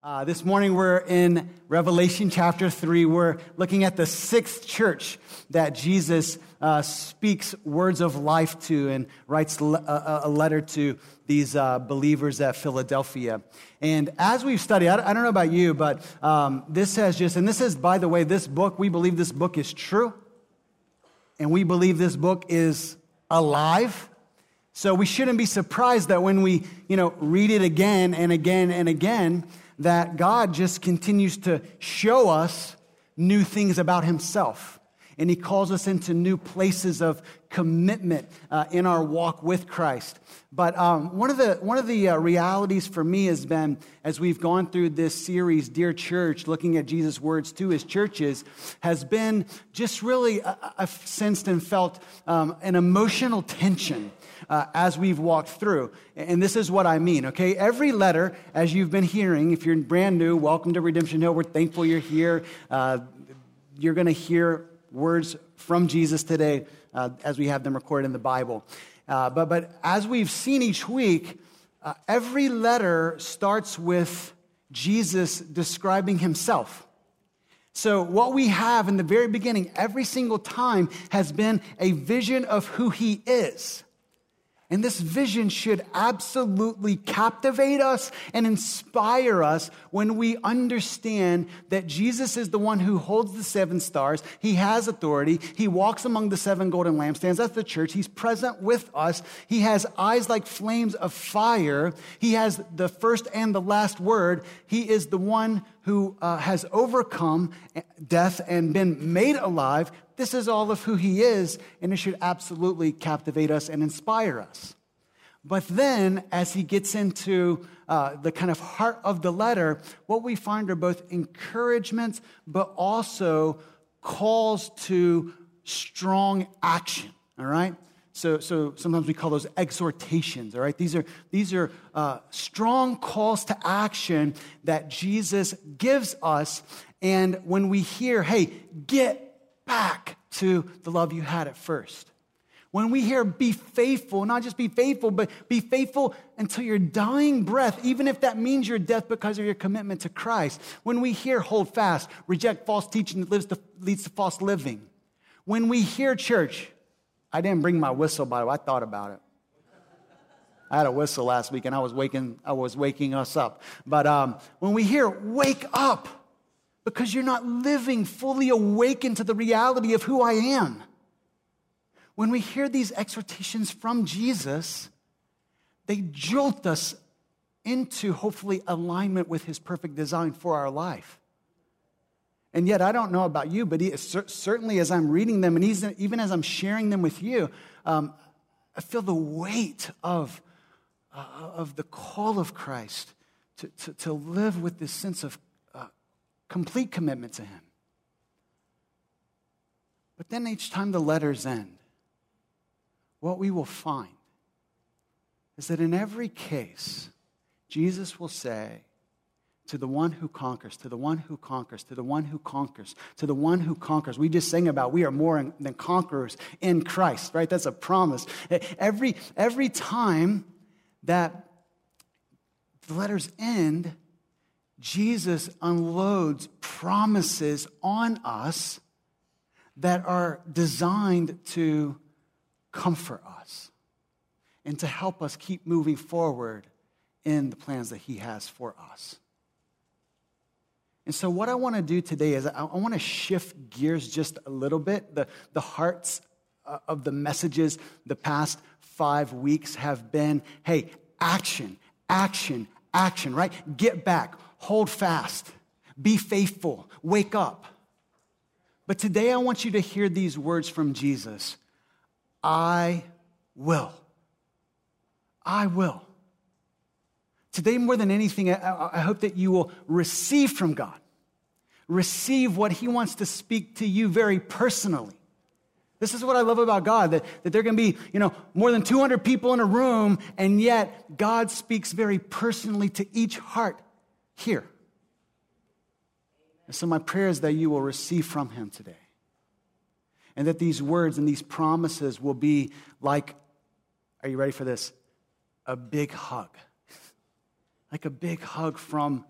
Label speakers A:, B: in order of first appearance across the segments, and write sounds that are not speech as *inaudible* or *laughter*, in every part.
A: Uh, this morning we're in Revelation chapter 3. We're looking at the sixth church that Jesus uh, speaks words of life to and writes a, a letter to these uh, believers at Philadelphia. And as we've studied, I don't know about you, but um, this has just, and this is, by the way, this book, we believe this book is true. And we believe this book is alive. So we shouldn't be surprised that when we, you know, read it again and again and again, that God just continues to show us new things about himself. And he calls us into new places of commitment uh, in our walk with Christ. But um, one of the, one of the uh, realities for me has been, as we've gone through this series, Dear Church, looking at Jesus' words to his churches, has been just really, uh, I've sensed and felt um, an emotional tension uh, as we've walked through. And this is what I mean, okay? Every letter, as you've been hearing, if you're brand new, welcome to Redemption Hill. We're thankful you're here. Uh, you're going to hear words from Jesus today uh, as we have them recorded in the Bible. Uh, but, but as we've seen each week, uh, every letter starts with Jesus describing himself. So, what we have in the very beginning, every single time, has been a vision of who he is. And this vision should absolutely captivate us and inspire us when we understand that Jesus is the one who holds the seven stars. He has authority. He walks among the seven golden lampstands. That's the church. He's present with us. He has eyes like flames of fire. He has the first and the last word. He is the one who uh, has overcome death and been made alive. This is all of who he is, and it should absolutely captivate us and inspire us. But then, as he gets into uh, the kind of heart of the letter, what we find are both encouragements, but also calls to strong action. All right? So, so sometimes we call those exhortations, all right? These are, these are uh, strong calls to action that Jesus gives us. And when we hear, hey, get back to the love you had at first. When we hear be faithful, not just be faithful, but be faithful until your dying breath, even if that means your death because of your commitment to Christ. When we hear hold fast, reject false teaching that to, leads to false living. When we hear church, I didn't bring my whistle, by the way, I thought about it. I had a whistle last week and I was waking, I was waking us up. But um, when we hear wake up, because you're not living fully awakened to the reality of who I am. When we hear these exhortations from Jesus, they jolt us into hopefully alignment with his perfect design for our life. And yet, I don't know about you, but certainly as I'm reading them and even as I'm sharing them with you, um, I feel the weight of, uh, of the call of Christ to, to, to live with this sense of complete commitment to Him. But then each time the letters end, what we will find is that in every case, Jesus will say, to the one who conquers, to the one who conquers, to the one who conquers, to the one who conquers. We just sing about we are more than conquerors in Christ, right? That's a promise. Every, every time that the letters end, Jesus unloads promises on us that are designed to comfort us and to help us keep moving forward in the plans that He has for us. And so, what I want to do today is I, want to shift gears just a little bit. The, the hearts uh, of the messages the past five weeks have been hey, action, action, action, right? Get back hold fast, be faithful, wake up. But today I want you to hear these words from Jesus I will. I will. Today, more than anything, I, hope that you will receive from God, receive what He wants to speak to you very personally. This is what I love about God that, that there can be, you know, more than 200 people in a room, and yet God speaks very personally to each heart here. And so, my prayer is that you will receive from him today. And that these words and these promises will be like, are you ready for this? A big hug. like a big hug from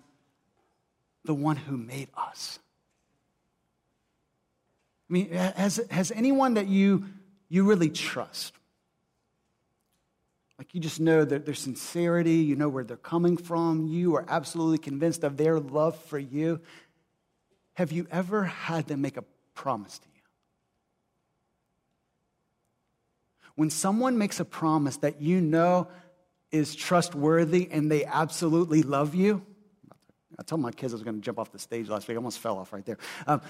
A: the one who made us. I mean, has, has anyone that you, you really trust, like you just know that their sincerity, you know where they're coming from, you are absolutely convinced of their love for you. Have you ever had them make a promise to you? When someone makes a promise that you know is trustworthy and they absolutely love you, I told my kids I was going to jump off the stage last week. I almost fell off right there. Um,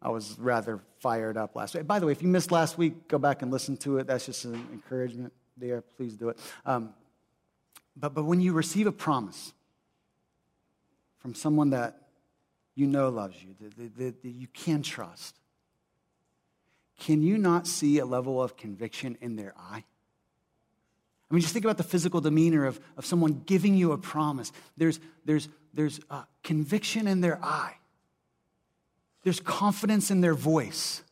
A: I was rather fired up last week. By the way, if you missed last week, go back and listen to it. That's just an encouragement there. Please do it. Um, but, but when you receive a promise from someone that you know loves you, that, that, that you can trust, can you not see a level of conviction in their eye? I mean, just think about the physical demeanor of, of someone giving you a promise. There's, there's, there's uh, conviction in their eye, there's confidence in their voice.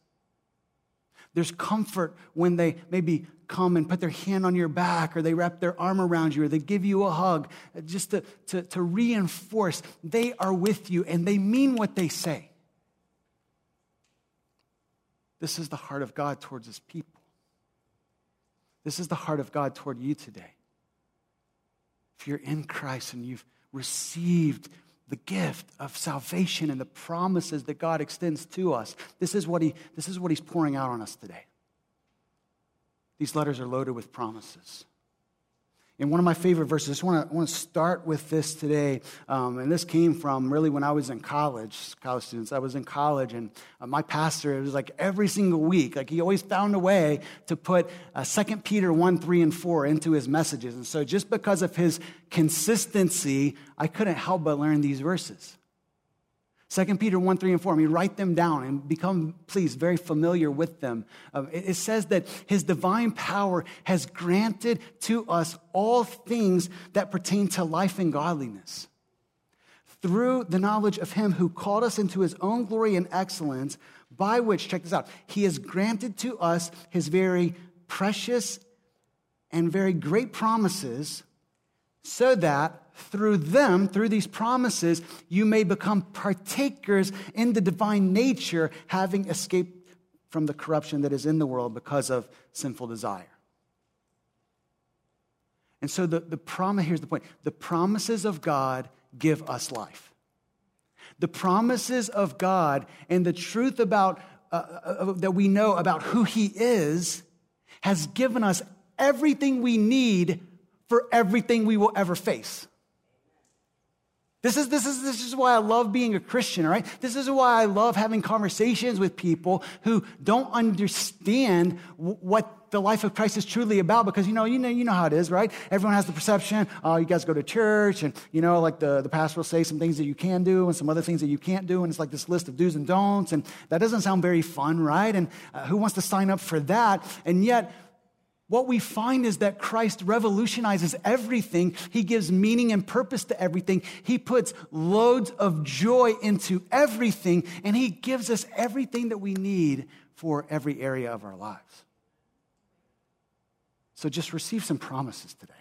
A: There's comfort when they maybe come and put their hand on your back or they wrap their arm around you or they give you a hug uh, just to, to, to reinforce they are with you and they mean what they say. This is the heart of God towards his people. This is the heart of God toward you today. If you're in Christ and you've received the gift of salvation and the promises that God extends to us, this is what, he, this is what He's pouring out on us today. These letters are loaded with promises. In one of my favorite verses, I just want to, start with this today. Um, and this came from really when I was in college, college students. I was in college, and uh, my pastor, it was like every single week, like he always found a way to put uh, 2 Peter 1, 3, and 4 into his messages. And so just because of his consistency, I couldn't help but learn these verses. 2 Peter 1, 3, and 4. I mean, write them down and become, please, very familiar with them. Uh, it, it says that his divine power has granted to us all things that pertain to life and godliness. Through the knowledge of him who called us into his own glory and excellence, by which, check this out, he has granted to us his very precious and very great promises, so that through them, through these promises, you may become partakers in the divine nature, having escaped from the corruption that is in the world because of sinful desire. And so the, the promise, here's the point the promises of God give us life. The promises of God and the truth about uh, uh, uh that we know about who He is has given us everything we need for everything we will ever face. This is, this, is, this is why I love being a Christian, right? This is why I love having conversations with people who don't understand w- what the life of Christ is truly about because, you know, you know, you know how it is, right? Everyone has the perception, oh, you guys go to church and, you know, like the, the pastor will say some things that you can do and some other things that you can't do. And it's like this list of do's and don'ts. And that doesn't sound very fun, right? And uh, who wants to sign up for that? And yet, what we find is that Christ revolutionizes everything. He gives meaning and purpose to everything. He puts loads of joy into everything, and He gives us everything that we need for every area of our lives. So just receive some promises today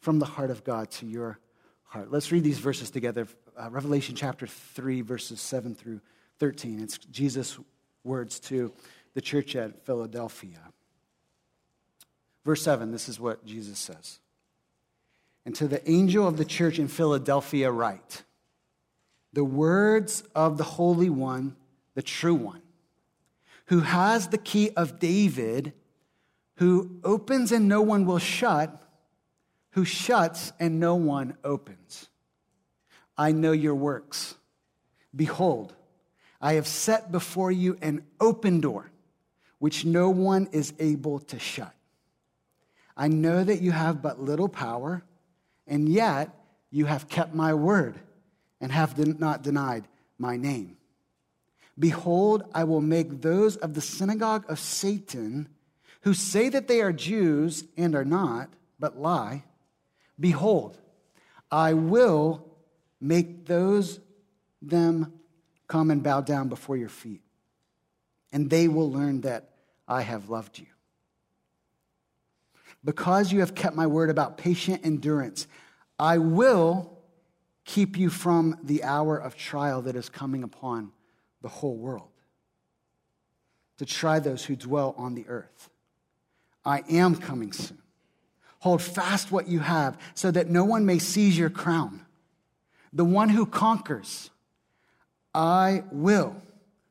A: from the heart of God to your heart. Let's read these verses together. Uh, Revelation chapter 3, verses 7 through 13. It's Jesus' words to the church at Philadelphia. Verse 7, this is what Jesus says. And to the angel of the church in Philadelphia, write the words of the Holy One, the true One, who has the key of David, who opens and no one will shut, who shuts and no one opens. I know your works. Behold, I have set before you an open door, which no one is able to shut. I know that you have but little power, and yet you have kept my word and have not denied my name. Behold, I will make those of the synagogue of Satan who say that they are Jews and are not, but lie. Behold, I will make those them come and bow down before your feet, and they will learn that I have loved you. Because you have kept my word about patient endurance, I will keep you from the hour of trial that is coming upon the whole world, to try those who dwell on the earth. I am coming soon. Hold fast what you have so that no one may seize your crown. The one who conquers, I will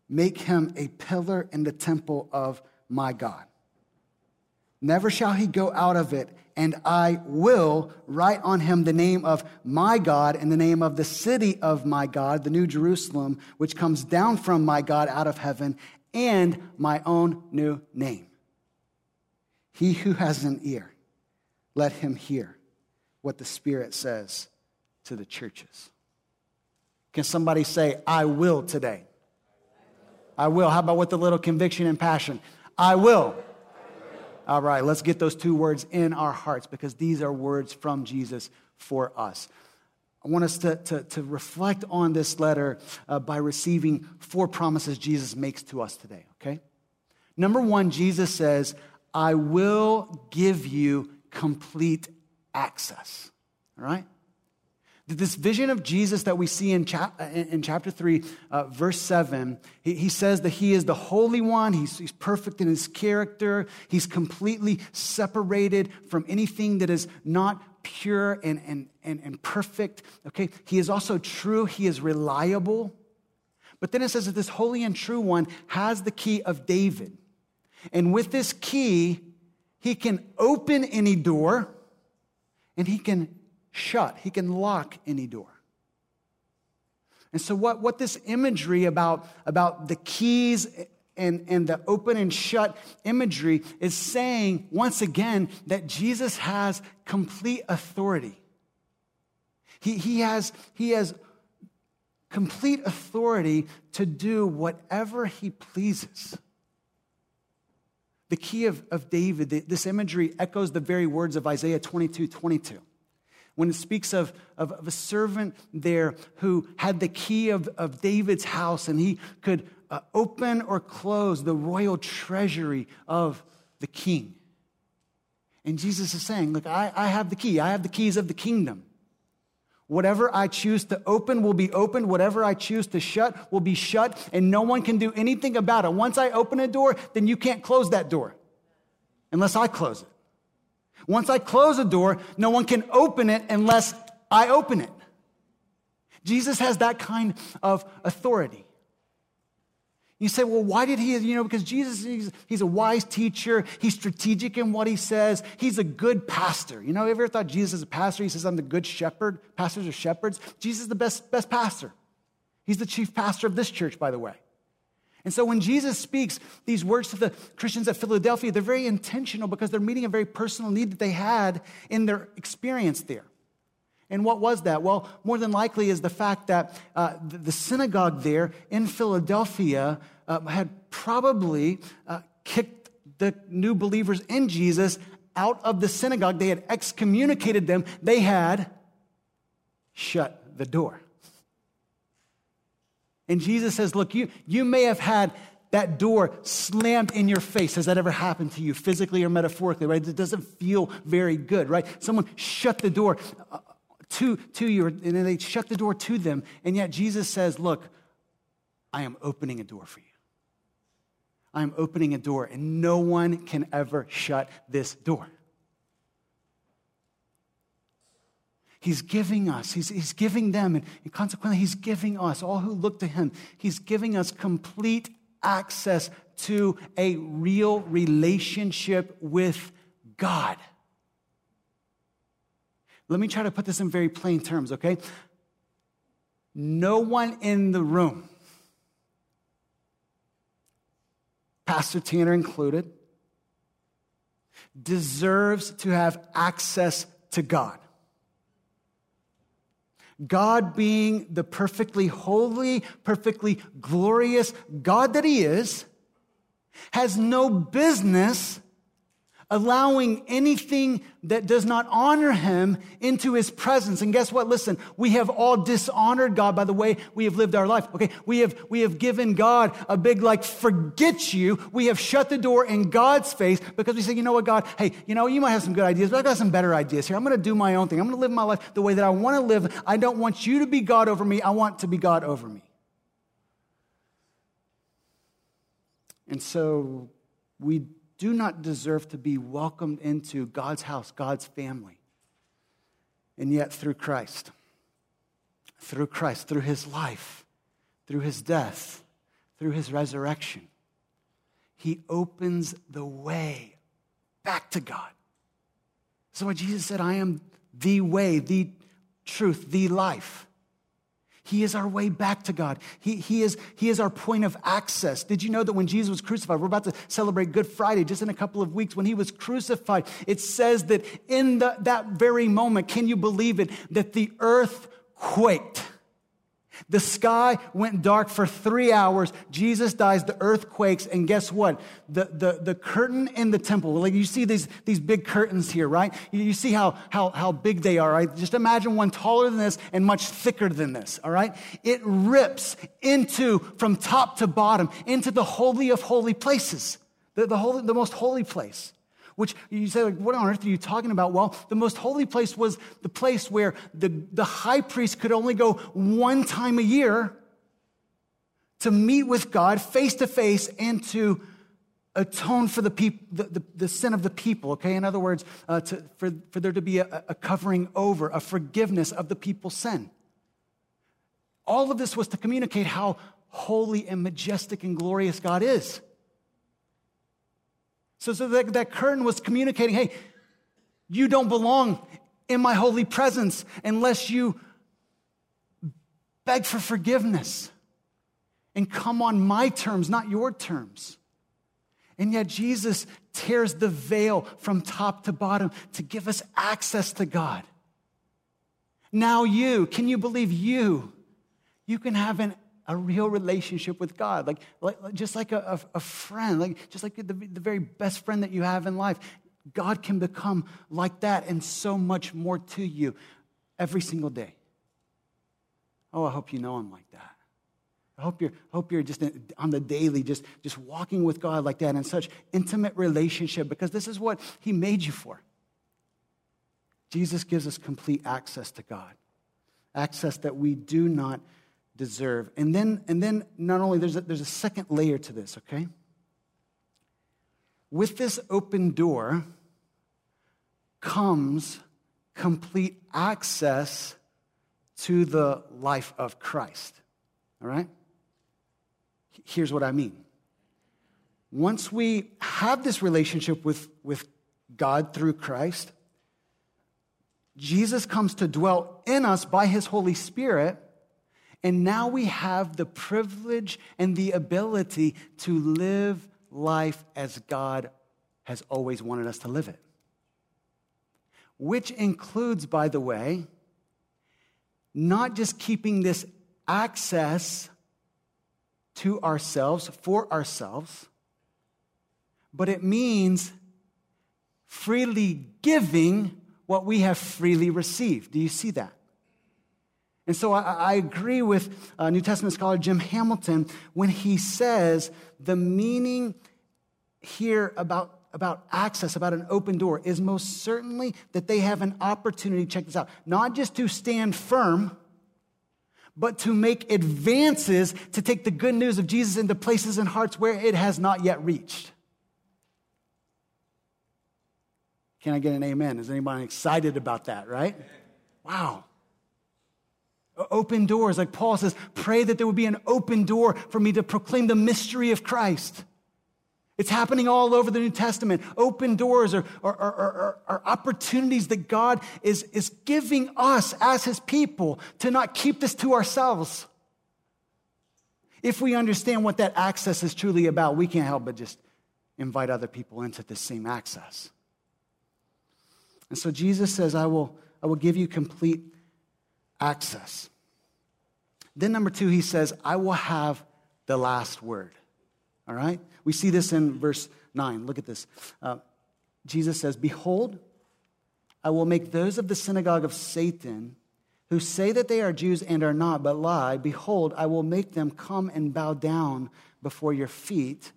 A: make him a pillar in the temple of my God. Never shall he go out of it, and I will write on him the name of my God and the name of the city of my God, the New Jerusalem, which comes down from my God out of heaven, and my own new name. He who has an ear, let him hear what the Spirit says to the churches. Can somebody say, I will today? I will. How about with a little conviction and passion? I will. All right, let's get those two words in our hearts because these are words from Jesus for us. I want us to, to, to reflect on this letter uh, by receiving four promises Jesus makes to us today, okay? Number one, Jesus says, I will give you complete access, all right? This vision of Jesus that we see in, in chapter 3, uh, verse 7, he, he, says that he is the Holy One. He's, he's perfect in his character. He's completely separated from anything that is not pure and, and, and, and perfect. Okay? He is also true. He is reliable. But then it says that this holy and true one has the key of David. And with this key, he can open any door and he can shut, he can lock any door. And so, what, what this imagery about, about the keys and, and the open and shut imagery is saying, once again, that Jesus has complete authority. He, he, has, he has complete authority to do whatever he pleases. The key of, of David, this imagery echoes the very words of Isaiah 22 22 when it speaks of, of, of, a servant there who had the key of, of David's house and he could uh, open or close the royal treasury of the king. And Jesus is saying, Look, I, I have the key, I have the keys of the kingdom. Whatever I choose to open will be opened. Whatever I choose to shut will be shut, and no one can do anything about it. Once I open a door, then you can't close that door unless I close it. Once I close a door, no one can open it unless I open it. Jesus has that kind of authority. You say, well, why did he? You know, because Jesus, he's, he's, a wise teacher. He's strategic in what he says. He's a good pastor. You know, have you ever thought Jesus is a pastor? He says, I'm the good shepherd. Pastors are shepherds. Jesus is the best, best pastor. He's the chief pastor of this church, by the way. And so when Jesus speaks these words to the Christians at Philadelphia, they're very intentional because they're meeting a very personal need that they had in their experience there. And what was that? Well, more than likely is the fact that uh, the synagogue there in Philadelphia uh, had probably uh, kicked the new believers in Jesus out of the synagogue. They had excommunicated them, they had shut the door. And Jesus says, Look, you, you may have had that door slammed in your face. Has that ever happened to you, physically or metaphorically, right? It doesn't feel very good, right? Someone shut the door uh, to, to you, and then they shut the door to them. And yet Jesus says, Look, I am opening a door for you. I am opening a door, and no one can ever shut this door. He's giving us, he's, he's giving them, and, and consequently, he's giving us, all who look to him, he's giving us complete access to a real relationship with God. Let me try to put this in very plain terms, okay? No one in the room, Pastor Tanner included, deserves to have access to God. God being the perfectly holy, perfectly glorious God that He is, has no business allowing anything that does not honor him into his presence. And guess what? Listen, we have all dishonored God by the way we have lived our life. Okay, we have we have given God a big like forget you. We have shut the door in God's face because we say, you know what, God, hey, you know, you might have some good ideas, but I got some better ideas here. I'm gonna do my own thing. I'm gonna live my life the way that I want to live. I don't want you to be God over me. I want to be God over me. And so we do not deserve to be welcomed into God's house, God's family. And yet, through Christ, through Christ, through his life, through his death, through his resurrection, he opens the way back to God. So, what Jesus said, I am the way, the truth, the life. He is our way back to God. He, he, is, he is our point of access. Did you know that when Jesus was crucified, we're about to celebrate Good Friday just in a couple of weeks, when he was crucified, it says that in the, that very moment, can you believe it, that the earth quaked. The sky went dark for three hours. Jesus dies, the earth quakes, and guess what? The, the, the curtain in the temple, like you see these, these big curtains here, right? You, you see how, how, how big they are, right? Just imagine one taller than this and much thicker than this, all right? It rips into, from top to bottom, into the holy of holy places, the, the, holy, the most holy place which you say, like, what on earth are you talking about? Well, the most holy place was the place where the, the high priest could only go one time a year to meet with God face to face and to atone for the, peop- the, the, the, sin of the people, okay? In other words, uh, to, for, for there to be a, a covering over, a forgiveness of the people's sin. All of this was to communicate how holy and majestic and glorious God is. So, so that, that curtain was communicating hey, you don't belong in my holy presence unless you beg for forgiveness and come on my terms, not your terms. And yet, Jesus tears the veil from top to bottom to give us access to God. Now, you, can you believe you? You can have an a real relationship with God, like, like just like a, a, friend, like just like the, the very best friend that you have in life. God can become like that and so much more to you every single day. Oh, I hope you know Him like that. I hope you're, hope you're just on the daily, just, just walking with God like that in such intimate relationship because this is what He made you for. Jesus gives us complete access to God, access that we do not deserve. And then, and then not only, there's a, there's a second layer to this, okay? With this open door comes complete access to the life of Christ, all right? Here's what I mean. Once we have this relationship with, with God through Christ, Jesus comes to dwell in us by his Holy Spirit and now we have the privilege and the ability to live life as God has always wanted us to live it. Which includes, by the way, not just keeping this access to ourselves, for ourselves, but it means freely giving what we have freely received. Do you see that? And so I, I agree with uh, New Testament scholar Jim Hamilton when he says the meaning here about, about access, about an open door, is most certainly that they have an opportunity, check this out, not just to stand firm, but to make advances to take the good news of Jesus into places and hearts where it has not yet reached. Can I get an amen? Is anybody excited about that, right? Wow. Open doors, like Paul says, pray that there would be an open door for me to proclaim the mystery of Christ. It's happening all over the New Testament. Open doors are, are, are, are, opportunities that God is, is giving us as his people to not keep this to ourselves. If we understand what that access is truly about, we can't help but just invite other people into this same access. And so Jesus says, I will, I will give you complete access. Then, number two, he says, I will have the last word. All right? We see this in verse 9. Look at this. Uh, Jesus says, Behold, I will make those of the synagogue of Satan who say that they are Jews and are not, but lie. Behold, I will make them come and bow down before your feet,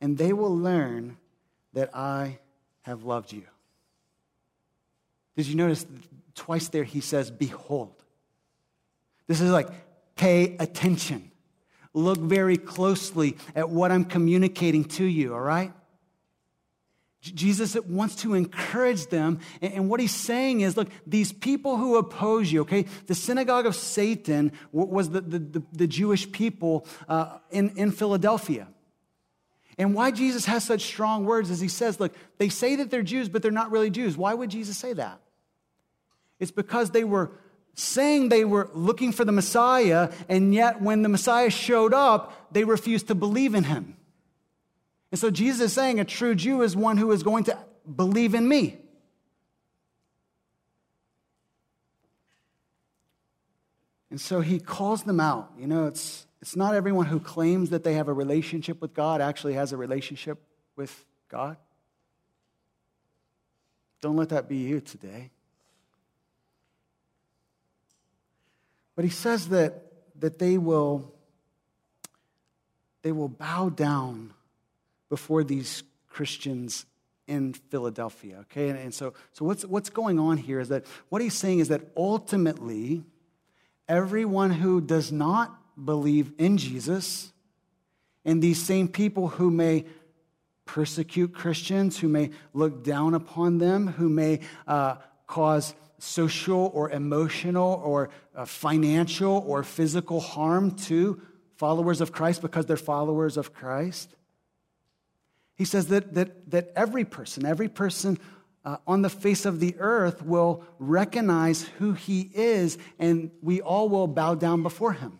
A: and they will learn that I have loved you. Did you notice twice there he says, Behold? This is like, pay attention. Look very closely at what I'm communicating to you, all right? Jesus wants to encourage them. And what he's saying is look, these people who oppose you, okay, the synagogue of Satan was the, the, the Jewish people uh, in, in Philadelphia. And why Jesus has such strong words is he says, look, they say that they're Jews, but they're not really Jews. Why would Jesus say that? It's because they were saying they were looking for the Messiah, and yet when the Messiah showed up, they refused to believe in him. And so Jesus is saying a true Jew is one who is going to believe in me. And so he calls them out. You know, it's, it's not everyone who claims that they have a relationship with God actually has a relationship with God. Don't let that be you today. But he says that, that they, will, they will bow down before these Christians in Philadelphia. Okay, and, and, so, so what's, what's going on here is that what he's saying is that ultimately, everyone who does not believe in Jesus, and these same people who may persecute Christians, who may look down upon them, who may uh, cause social or emotional or uh, financial or physical harm to followers of Christ because they're followers of Christ. He says that, that, that every person, every person uh, on the face of the earth will recognize who he is, and we all will bow down before him.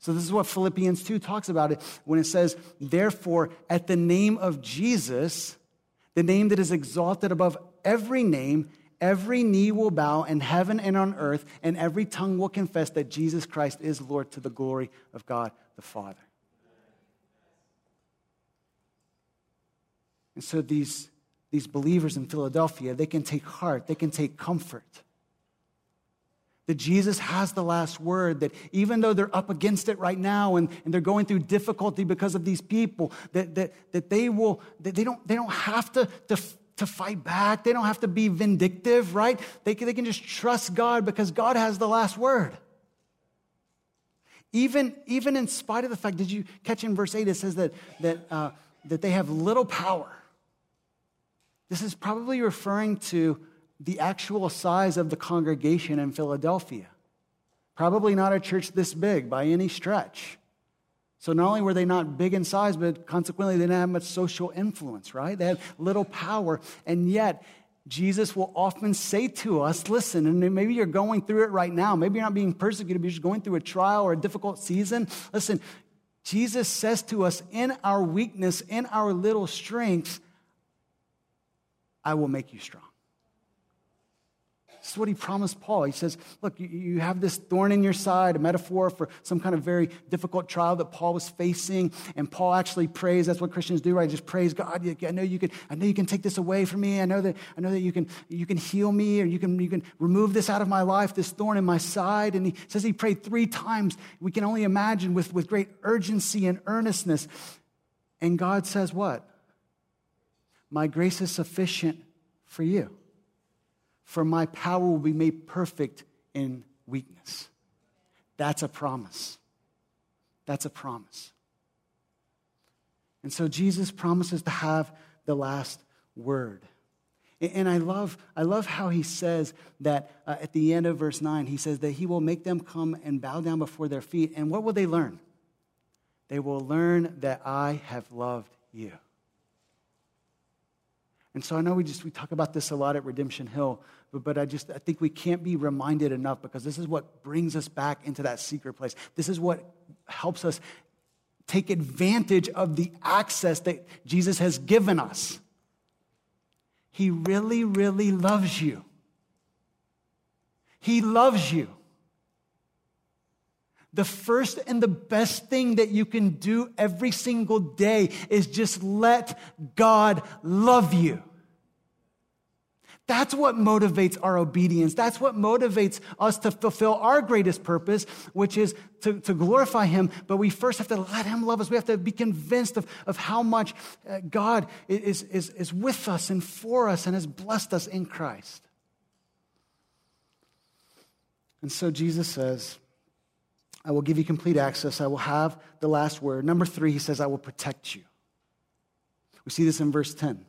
A: So, this is what Philippians 2 talks about it when it says, Therefore, at the name of Jesus, the name that is exalted above every name, every knee will bow in heaven and on earth, and every tongue will confess that Jesus Christ is Lord to the glory of God the Father. And so these, these believers in Philadelphia, they can take heart, they can take comfort. That Jesus has the last word, that even though they're up against it right now and, and they're going through difficulty because of these people, that, that, that they will, that they don't, they don't have to, to, to fight back. They don't have to be vindictive, right? They can, they can just trust God because God has the last word. Even, even in spite of the fact, did you catch in verse 8, it says that, that, uh, that they have little power. This is probably referring to the actual size of the congregation in Philadelphia. Probably not a church this big by any stretch. So not only were they not big in size, but consequently they didn't have much social influence, right? They had little power. And yet, Jesus will often say to us, listen, and maybe you're going through it right now. Maybe you're not being persecuted, but you're just going through a trial or a difficult season. Listen, Jesus says to us, in our weakness, in our little strengths, I will make you strong. This is what he promised Paul. He says, Look, you have this thorn in your side, a metaphor for some kind of very difficult trial that Paul was facing. And Paul actually prays. That's what Christians do, right? Just praise God. I know you can, I know you can take this away from me. I know that, I know that you, can, you can heal me or you can, you can remove this out of my life, this thorn in my side. And he says he prayed three times. We can only imagine with, with great urgency and earnestness. And God says, What? My grace is sufficient for you, for my power will be made perfect in weakness. That's a promise. That's a promise. And so Jesus promises to have the last word. And I love, I love how he says that uh, at the end of verse 9, he says that he will make them come and bow down before their feet. And what will they learn? They will learn that I have loved you. And so I know we just we talk about this a lot at Redemption Hill, but, but I just I think we can't be reminded enough because this is what brings us back into that secret place. This is what helps us take advantage of the access that Jesus has given us. He really, really loves you. He loves you. The first and the best thing that you can do every single day is just let God love you. That's what motivates our obedience. That's what motivates us to fulfill our greatest purpose, which is to, to glorify Him. But we first have to let Him love us. We have to be convinced of, of how much uh, God is, is, is with us and for us and has blessed us in Christ. And so Jesus says, I will give you complete access. I will have the last word. Number three, he says, I will protect you. We see this in verse 10.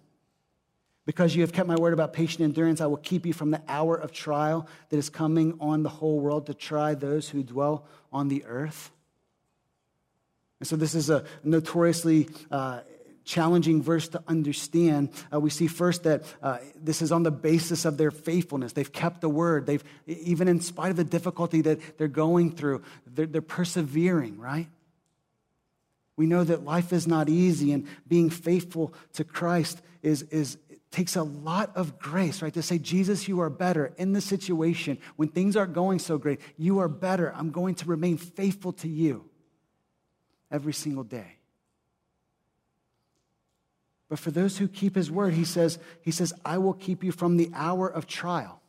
A: Because you have kept my word about patient endurance, I will keep you from the hour of trial that is coming on the whole world to try those who dwell on the earth. And so, this is a notoriously uh, challenging verse to understand. Uh, we see first that uh, this is on the basis of their faithfulness. They've kept the word. They've, even in spite of the difficulty that they're going through, they're, they're persevering, right? We know that life is not easy, and being faithful to Christ is, is, takes a lot of grace, right? To say, Jesus, you are better in this situation. When things aren't going so great, you are better. I'm going to remain faithful to you every single day. But for those who keep his word, he says, he says, I will keep you from the hour of trial.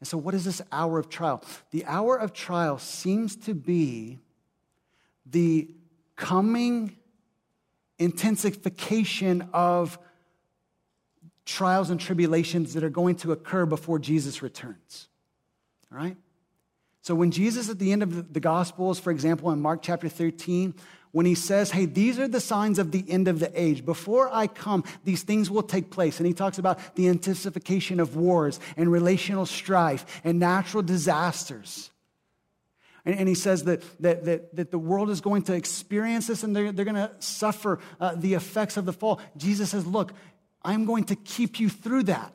A: And so, what is this hour of trial? The hour of trial seems to be the coming intensification of trials and tribulations that are going to occur before Jesus returns. All right? So when Jesus, at the end of the Gospels, for example, in Mark chapter 13, when he says, Hey, these are the signs of the end of the age. Before I come, these things will take place. And he talks about the intensification of wars and relational strife and natural disasters. And, and he says that, that, that, that, the world is going to experience this and they're, they're going to suffer uh, the effects of the fall. Jesus says, Look, I'm going to keep you through that.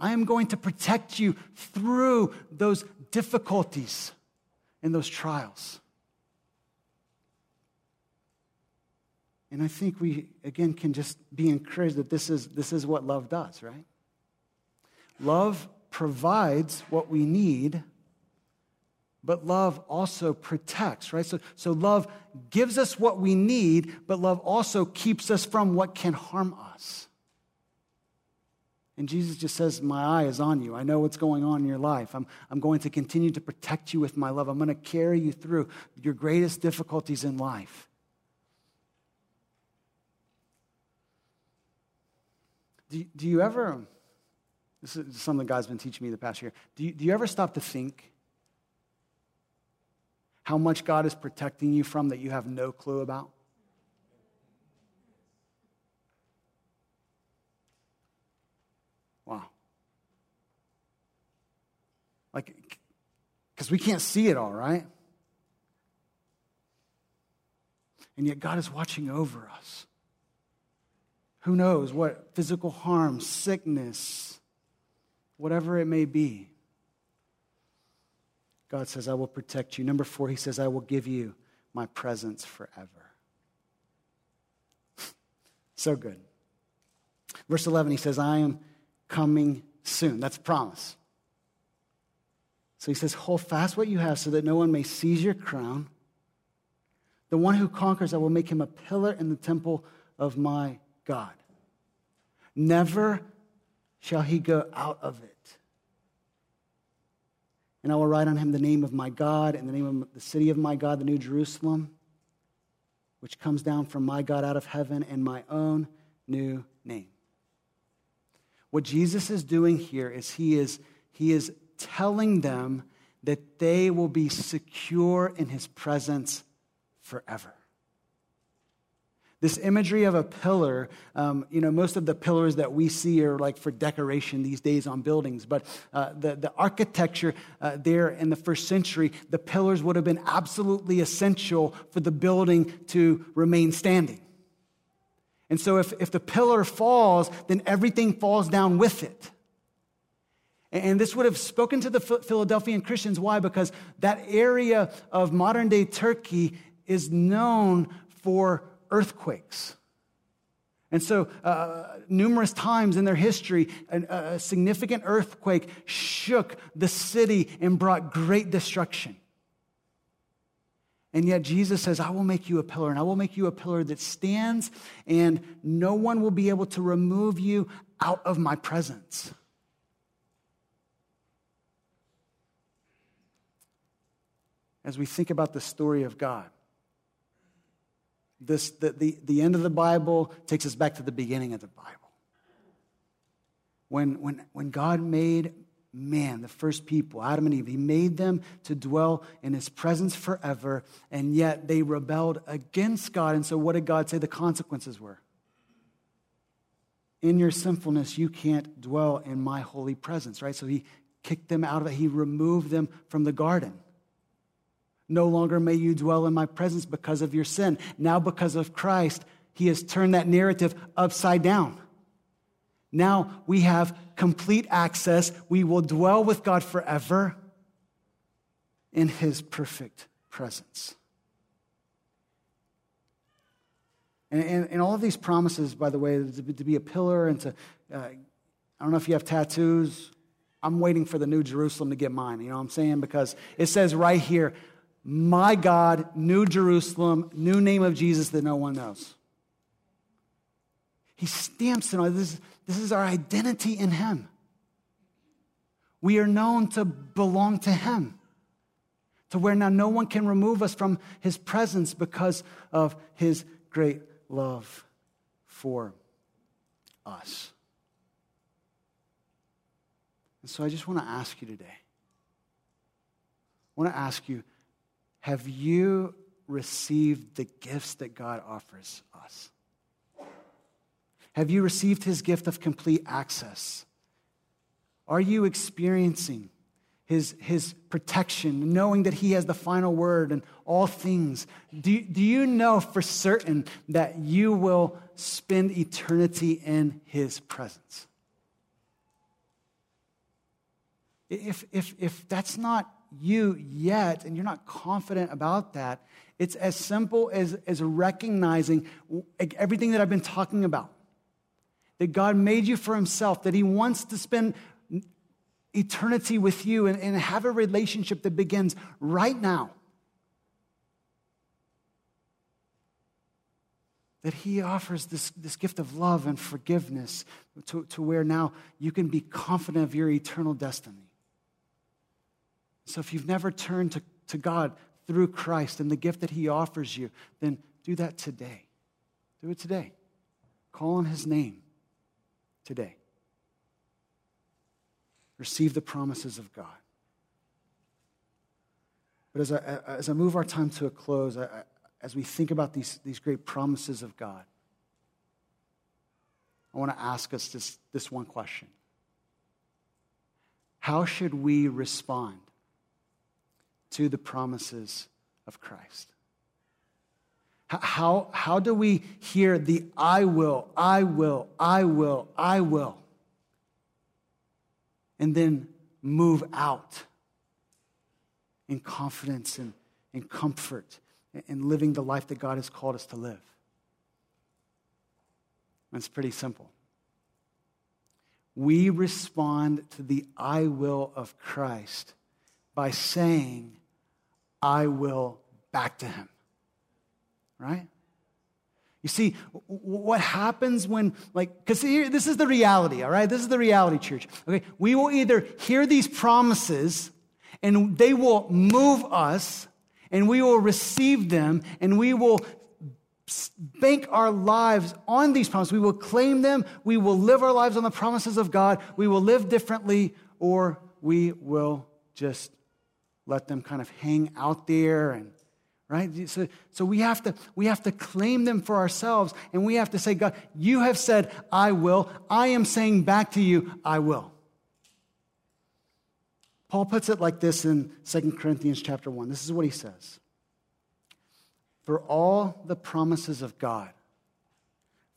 A: I am going to protect you through those difficulties and those trials. And I think we, again, can just be encouraged that this is, this is what love does, right? Love provides what we need, but love also protects, right? So, so love gives us what we need, but love also keeps us from what can harm us. And Jesus just says, My eye is on you. I know what's going on in your life. I'm, I'm going to continue to protect you with my love. I'm going to carry you through your greatest difficulties in life. Do, do you ever, this is something God's been teaching me the past year, do you, do you ever stop to think how much God is protecting you from that you have no clue about? Wow. Like, because we can't see it all, right? And yet God is watching over us. Who knows what physical harm, sickness, whatever it may be. God says, I will protect you. Number four, he says, I will give you my presence forever. *laughs* so good. Verse 11, he says, I am coming soon. That's a promise. So he says, Hold fast what you have so that no one may seize your crown. The one who conquers, I will make him a pillar in the temple of my God. Never shall he go out of it. And I will write on him the name of my God and the name of the city of my God, the New Jerusalem, which comes down from my God out of heaven, and my own new name. What Jesus is doing here is he is, he is telling them that they will be secure in his presence forever. This imagery of a pillar, um, you know, most of the pillars that we see are like for decoration these days on buildings, but uh, the, the architecture uh, there in the first century, the pillars would have been absolutely essential for the building to remain standing. And so if, if the pillar falls, then everything falls down with it. And this would have spoken to the Philadelphian Christians. Why? Because that area of modern day Turkey is known for earthquakes. And so, uh, numerous times in their history, a, a significant earthquake shook the city and brought great destruction. And yet Jesus says, I will make you a pillar, and I will make you a pillar that stands, and no one will be able to remove you out of my presence. As we think about the story of God, this, the, the, the end of the Bible takes us back to the beginning of the Bible. When, when, when God made man, the first people, Adam and Eve, he made them to dwell in his presence forever, and yet they rebelled against God. And so, what did God say the consequences were? In your sinfulness, you can't dwell in my holy presence, right? So, he kicked them out of it, he removed them from the garden. No longer may you dwell in my presence because of your sin. Now, because of Christ, he has turned that narrative upside down. Now we have complete access. We will dwell with God forever in his perfect presence. And, and, and all of these promises, by the way, to, to be a pillar and to, uh, I don't know if you have tattoos. I'm waiting for the New Jerusalem to get mine, you know what I'm saying? Because it says right here, my God, New Jerusalem, new name of Jesus that no one knows. He stamps it on this. This is our identity in Him. We are known to belong to Him, to where now no one can remove us from His presence because of His great love for us. And so I just want to ask you today I want to ask you have you received the gifts that God offers us? Have you received his gift of complete access? Are you experiencing his, his protection, knowing that he has the final word in all things? Do, do you know for certain that you will spend eternity in his presence? If, if, if that's not you yet and you're not confident about that, it's as simple as, as recognizing everything that I've been talking about that God made you for Himself, that He wants to spend eternity with you and, and have a relationship that begins right now. That He offers this, this gift of love and forgiveness to, to where now you can be confident of your eternal destiny. So if you've never turned to, to God through Christ and the gift that He offers you, then do that today. Do it today. Call on His name today. Receive the promises of God. But as I, as I move our time to a close, I, as we think about these, these great promises of God, I want to ask us this, this one question How should we respond to the promises of Christ? How, how do we hear the I will, I will, I will, I will, and then move out in confidence and in comfort in living the life that God has called us to live? It's pretty simple. We respond to the I will of Christ by saying, I will back to him right? You see, what happens when, like, because here this is the reality, all right? This is the reality, church. Okay, we will either hear these promises and they will move us and we will receive them and we will bank our lives on these promises. We will claim them. We will live our lives on the promises of God. We will live differently or we will just let them kind of hang out there and right? So, so we have to we have to claim them for ourselves and we have to say god you have said i will. I am saying back to you i will. Paul puts it like this in 2 corinthians chapter 1 this is what he says. For all the promises of god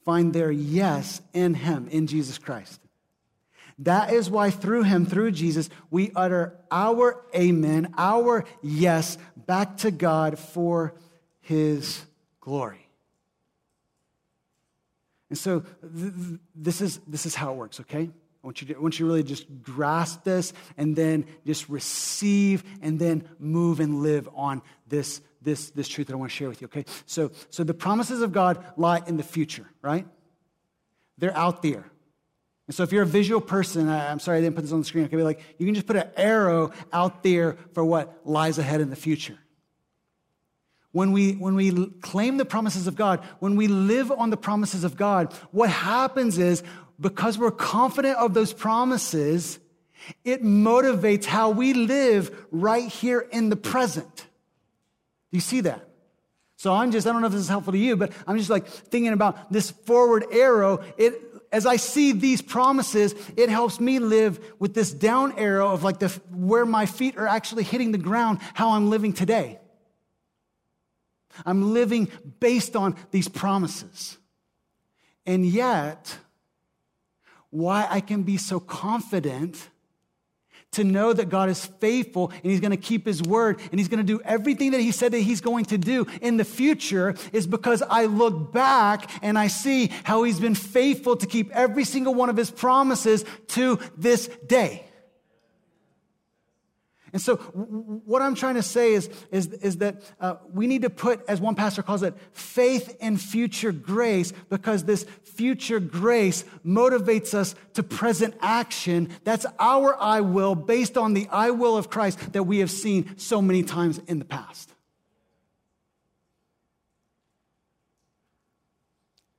A: find their yes in him in jesus christ that is why through him, through Jesus, we utter our amen, our yes back to God for his glory. And so th- th- this, is, this is how it works, okay? I want, you to, I want you to really just grasp this and then just receive and then move and live on this, this, this truth that I want to share with you, okay? So, so the promises of God lie in the future, right? They're out there. And so if you're a visual person, I, am sorry I didn't put this on the screen, okay, like you can just put an arrow out there for what lies ahead in the future. When we, when we claim the promises of God, when we live on the promises of God, what happens is because we're confident of those promises, it motivates how we live right here in the present. Do you see that? So I'm just, I don't know if this is helpful to you, but I'm just like thinking about this forward arrow. It, as I see these promises, it helps me live with this down arrow of like the, where my feet are actually hitting the ground, how I'm living today. I'm living based on these promises. And yet, why I can be so confident to know that God is faithful and He's going to keep His word and He's going to do everything that He said that He's going to do in the future is because I look back and I see how He's been faithful to keep every single one of His promises to this day. And so, what I'm trying to say is, is, is that uh, we need to put, as one pastor calls it, faith in future grace because this future grace motivates us to present action. That's our I will based on the I will of Christ that we have seen so many times in the past.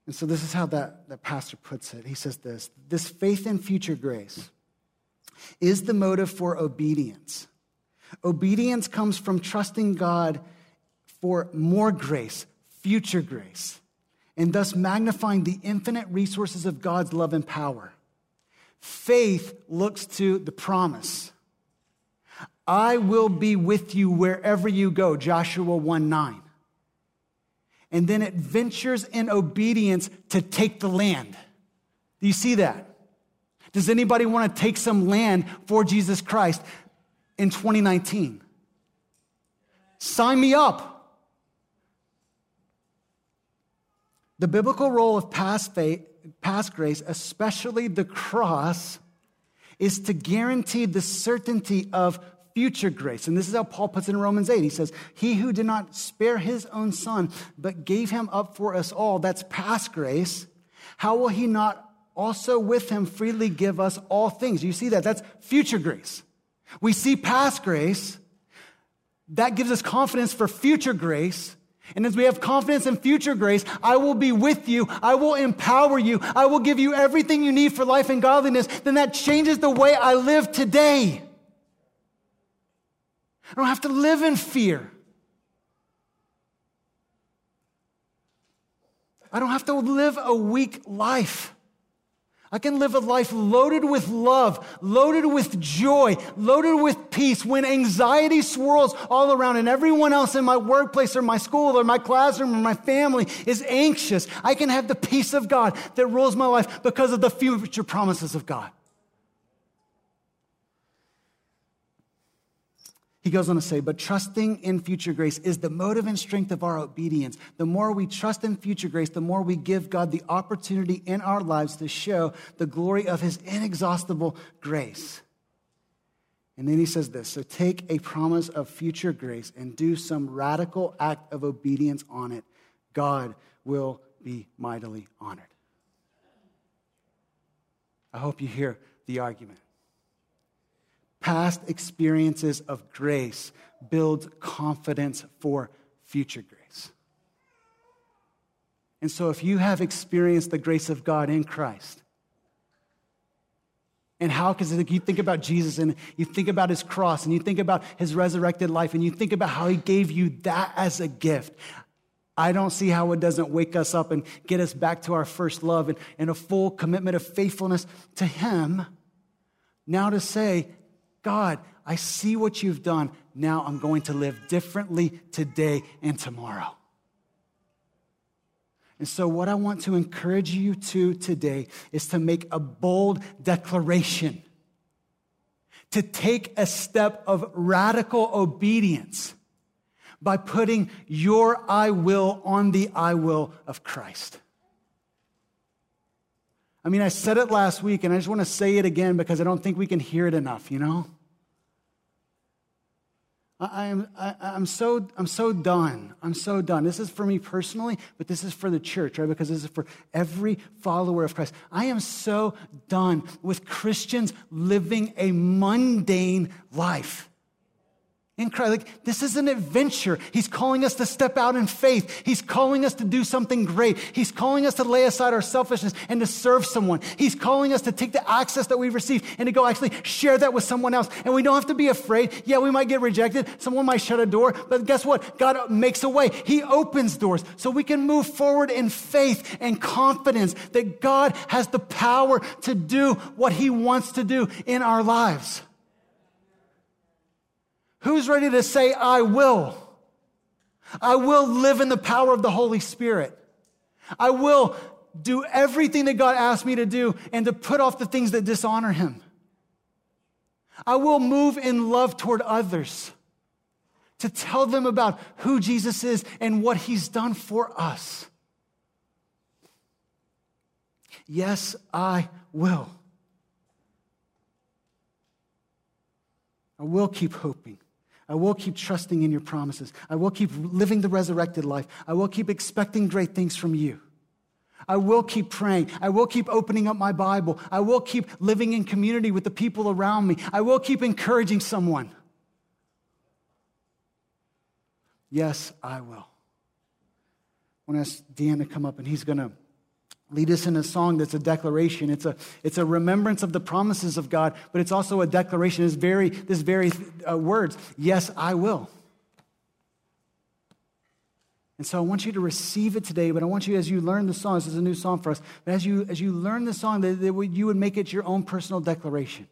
A: And so, this is how that, that pastor puts it. He says this this faith in future grace is the motive for obedience Obedience comes from trusting God for more grace, future grace, and thus magnifying the infinite resources of God's love and power. Faith looks to the promise. I will be with you wherever you go, Joshua 1 9. And then it ventures in obedience to take the land. Do you see that? Does anybody want to take some land for Jesus Christ? In 2019. Sign me up. The biblical role of past faith, past grace, especially the cross, is to guarantee the certainty of future grace. And this is how Paul puts it in Romans 8. He says, He who did not spare his own son, but gave him up for us all, that's past grace, how will he not also with him freely give us all things? You see that? That's future grace. We see past grace. That gives us confidence for future grace. And as we have confidence in future grace, I will be with you. I will empower you. I will give you everything you need for life and godliness. Then that changes the way I live today. I don't have to live in fear. I don't have to live a weak life. I can live a life loaded with love, loaded with joy, loaded with peace when anxiety swirls all around and everyone else in my workplace or my school or my classroom or my family is anxious. I can have the peace of God that rules my life because of the future promises of God. He goes on to say, but trusting in future grace is the motive and strength of our obedience. The more we trust in future grace, the more we give God the opportunity in our lives to show the glory of his inexhaustible grace. And then he says this so take a promise of future grace and do some radical act of obedience on it. God will be mightily honored. I hope you hear the argument. Past experiences of grace build confidence for future grace. And so, if you have experienced the grace of God in Christ, and how, because you think about Jesus and you think about his cross and you think about his resurrected life and you think about how he gave you that as a gift. I don't see how it doesn't wake us up and get us back to our first love and, and a full commitment of faithfulness to him. Now to say, God, I see what you've done. Now I'm going to live differently today and tomorrow. And so, what I want to encourage you to today is to make a bold declaration, to take a step of radical obedience by putting your I will on the I will of Christ. I mean, I said it last week, and I just want to say it again because I don't think we can hear it enough, you know? I, am I, I'm so I'm so done. I'm so done. This is for me personally, but this is for the church, right? Because this is for every follower of Christ. I am so done with Christians living a mundane life in. Like, this is an adventure. He's calling us to step out in faith. He's calling us to do something great. He's calling us to lay aside our selfishness and to serve someone. He's calling us to take the access that we've received and to go actually share that with someone else. And we don't have to be afraid. Yeah, we might get rejected. Someone might shut a door, but guess what? God makes a way. He opens doors so we can move forward in faith and confidence that God has the power to do what he wants to do in our lives. Who's ready to say, I will? I will live in the power of the Holy Spirit. I will do everything that God asked me to do and to put off the things that dishonor Him. I will move in love toward others to tell them about who Jesus is and what He's done for us. Yes, I will. I will keep hoping. I will keep trusting in your promises. I will keep living the resurrected life. I will keep expecting great things from you. I will keep praying. I will keep opening up my Bible. I will keep living in community with the people around me. I will keep encouraging someone. Yes, I will. I want to ask Dan to come up, and he's going to lead us in a song that's a declaration. It's a, it's a remembrance of the promises of God, but it's also a declaration. This very, this very uh, words, yes, I will. And so I want you to receive it today, but I want you, as you learn the song, this is a new song for us, but as you, as you learn the song, that, that you would make it your own personal declaration.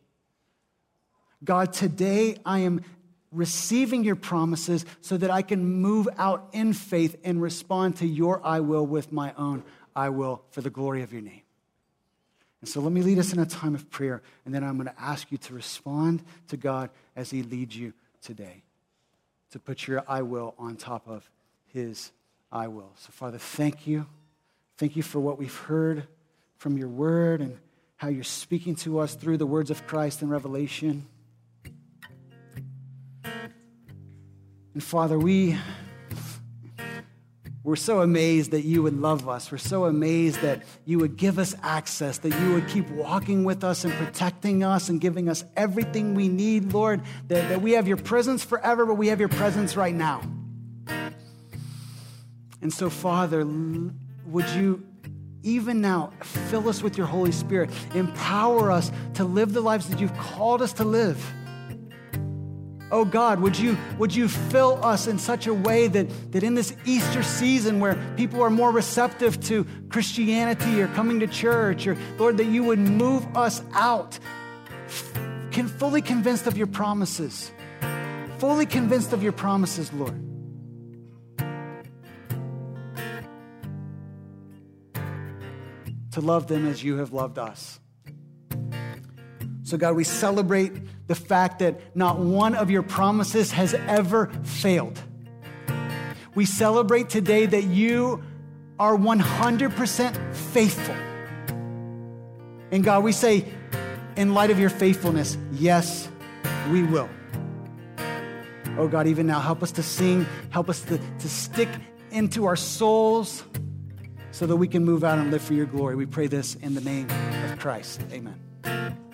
A: God, today I am receiving your promises so that I can move out in faith and respond to your I will with my own I will for the glory of your name. And so let me lead us in a time of prayer, and then I'm going to ask you to respond to God as He leads you today, to put your I will on top of His I will. So, Father, thank you. Thank you for what we've heard from your word and how you're speaking to us through the words of Christ in Revelation. And Father, we we're so amazed that you would love us. We're so amazed that you would give us access, that you would keep walking with us and protecting us and giving us everything we need, Lord, that, that we have your presence forever, but we have your presence right now. And so, Father, would you even now fill us with your Holy Spirit, empower us to live the lives that you've called us to live? Oh God, would you, would you fill us in such a way that, that in this Easter season where people are more receptive to Christianity or coming to church, or Lord, that you would move us out, can fully convinced of your promises, fully convinced of your promises, Lord. To love them as you have loved us. So, God, we celebrate the fact that not one of your promises has ever failed. We celebrate today that you are 100% faithful. And God, we say, in light of your faithfulness, yes, we will. Oh God, even now, help us to sing, help us to, to stick into our souls so that we can move out and live for your glory. We pray this in the name of Christ. Amen.